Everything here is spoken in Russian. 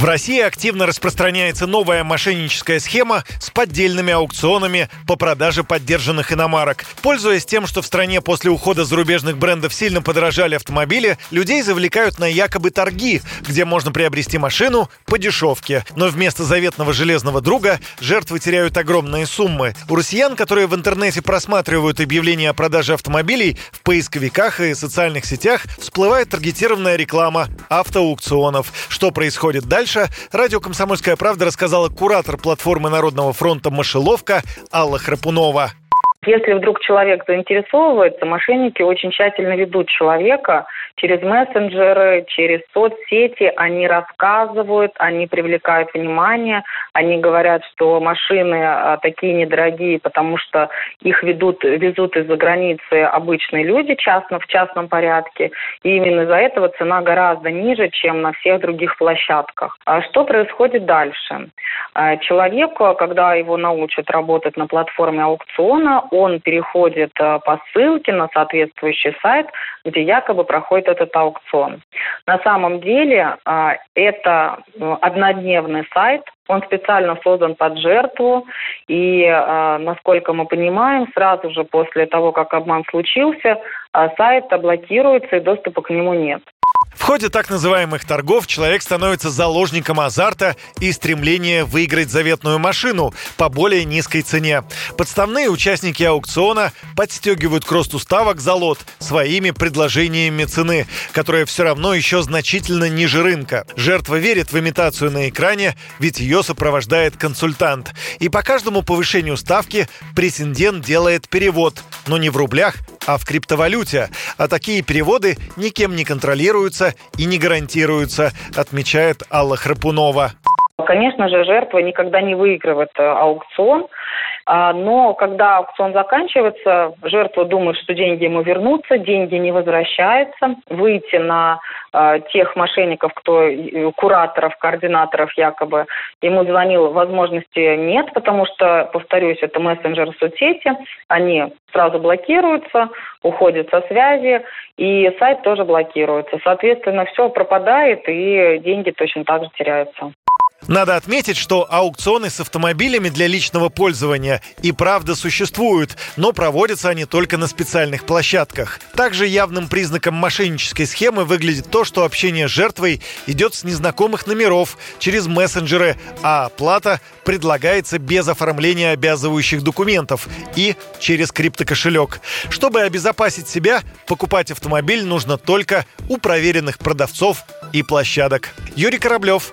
В России активно распространяется новая мошенническая схема с поддельными аукционами по продаже поддержанных иномарок. Пользуясь тем, что в стране после ухода зарубежных брендов сильно подорожали автомобили, людей завлекают на якобы торги, где можно приобрести машину по дешевке. Но вместо заветного железного друга жертвы теряют огромные суммы. У россиян, которые в интернете просматривают объявления о продаже автомобилей, в поисковиках и социальных сетях всплывает таргетированная реклама автоаукционов. Что происходит дальше? Дальше. Радио «Комсомольская правда» рассказала куратор платформы Народного фронта «Мышеловка» Алла Храпунова. Если вдруг человек заинтересовывается, мошенники очень тщательно ведут человека через мессенджеры, через соцсети. Они рассказывают, они привлекают внимание, они говорят, что машины а, такие недорогие, потому что их ведут, везут из-за границы обычные люди частно, в частном порядке. И именно из-за этого цена гораздо ниже, чем на всех других площадках. А что происходит дальше? А, человек, когда его научат работать на платформе аукциона, он переходит э, по ссылке на соответствующий сайт, где якобы проходит этот аукцион. На самом деле э, это э, однодневный сайт, он специально создан под жертву, и, насколько мы понимаем, сразу же после того, как обман случился, сайт блокируется и доступа к нему нет. В ходе так называемых торгов человек становится заложником азарта и стремления выиграть заветную машину по более низкой цене. Подставные участники аукциона подстегивают к росту ставок за лот своими предложениями цены, которая все равно еще значительно ниже рынка. Жертва верит в имитацию на экране, ведь ее сопровождает консультант. И по каждому повышению ставки претендент делает перевод, но не в рублях, а в криптовалюте. А такие переводы никем не контролируются и не гарантируются, отмечает Алла Храпунова. Конечно же, жертва никогда не выигрывает э, аукцион, а, но когда аукцион заканчивается, жертва думает, что деньги ему вернутся, деньги не возвращаются. Выйти на а, тех мошенников, кто кураторов, координаторов якобы, ему звонил, возможности нет, потому что, повторюсь, это мессенджеры соцсети, они сразу блокируются, уходят со связи, и сайт тоже блокируется. Соответственно, все пропадает, и деньги точно так же теряются. Надо отметить, что аукционы с автомобилями для личного пользования и правда существуют, но проводятся они только на специальных площадках. Также явным признаком мошеннической схемы выглядит то, что общение с жертвой идет с незнакомых номеров через мессенджеры, а оплата предлагается без оформления обязывающих документов и через криптокошелек. Чтобы обезопасить себя, покупать автомобиль нужно только у проверенных продавцов и площадок. Юрий Кораблев,